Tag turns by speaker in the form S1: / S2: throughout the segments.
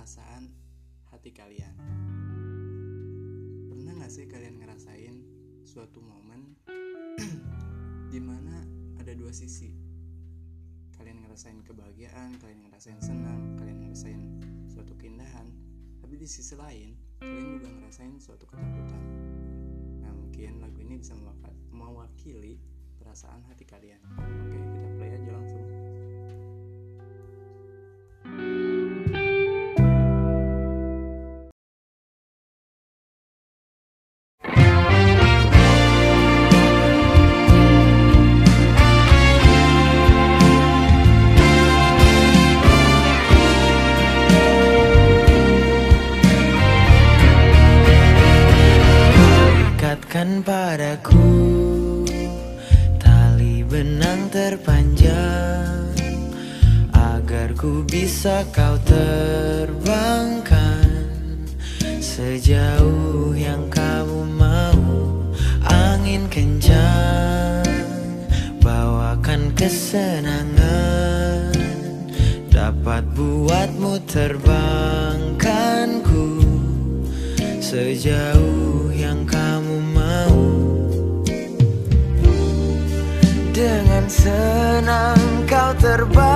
S1: perasaan hati kalian. Pernah gak sih kalian ngerasain suatu momen di mana ada dua sisi? Kalian ngerasain kebahagiaan, kalian ngerasain senang, kalian ngerasain suatu keindahan, tapi di sisi lain kalian juga ngerasain suatu ketakutan. Nah mungkin lagu ini bisa mewakili perasaan hati kalian. Oke, kita play aja langsung.
S2: Agar ku bisa kau terbangkan sejauh yang kamu mau. Angin kencang bawakan kesenangan. Dapat buatmu terbangkanku sejauh yang kamu mau. Dengan senang kau terbangkan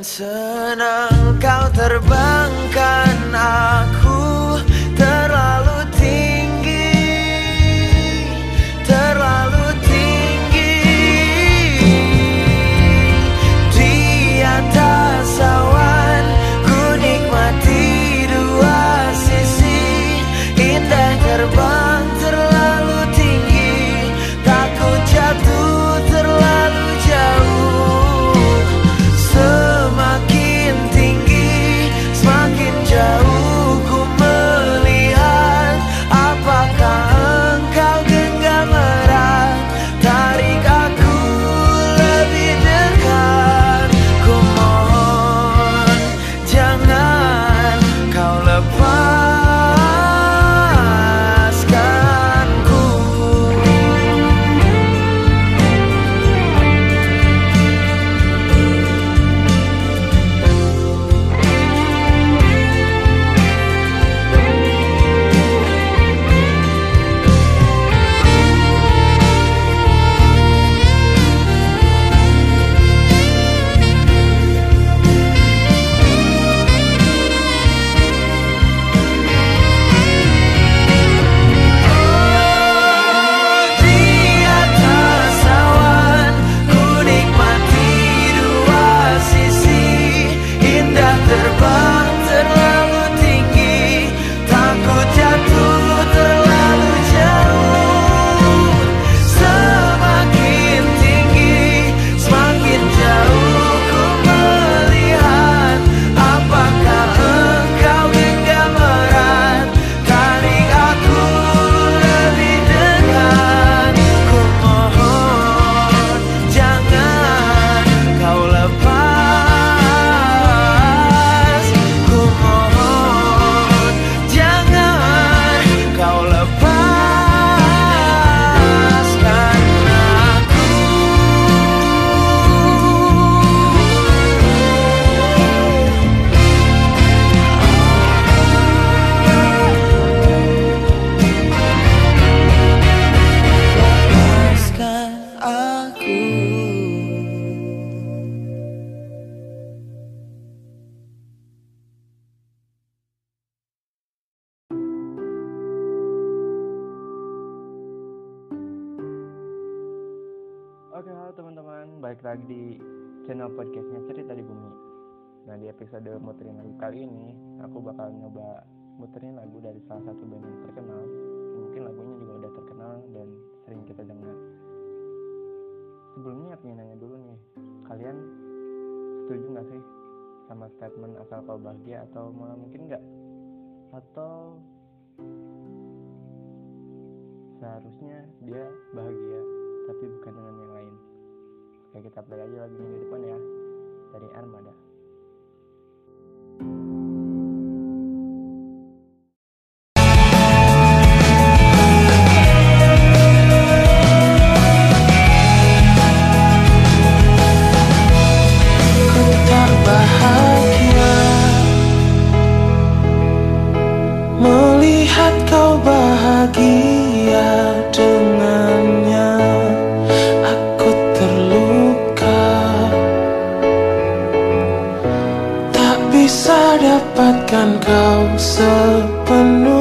S2: senang kau terbangkan aku
S3: balik lagi di channel podcastnya Cerita di Bumi. Nah di episode muterin lagu kali ini, aku bakal nyoba muterin lagu dari salah satu band yang terkenal. Mungkin lagunya juga udah terkenal dan sering kita dengar. Sebelumnya aku nanya dulu nih, kalian setuju gak sih sama statement asal kau bahagia atau malah mungkin nggak? Atau seharusnya dia bahagia
S4: sepenuh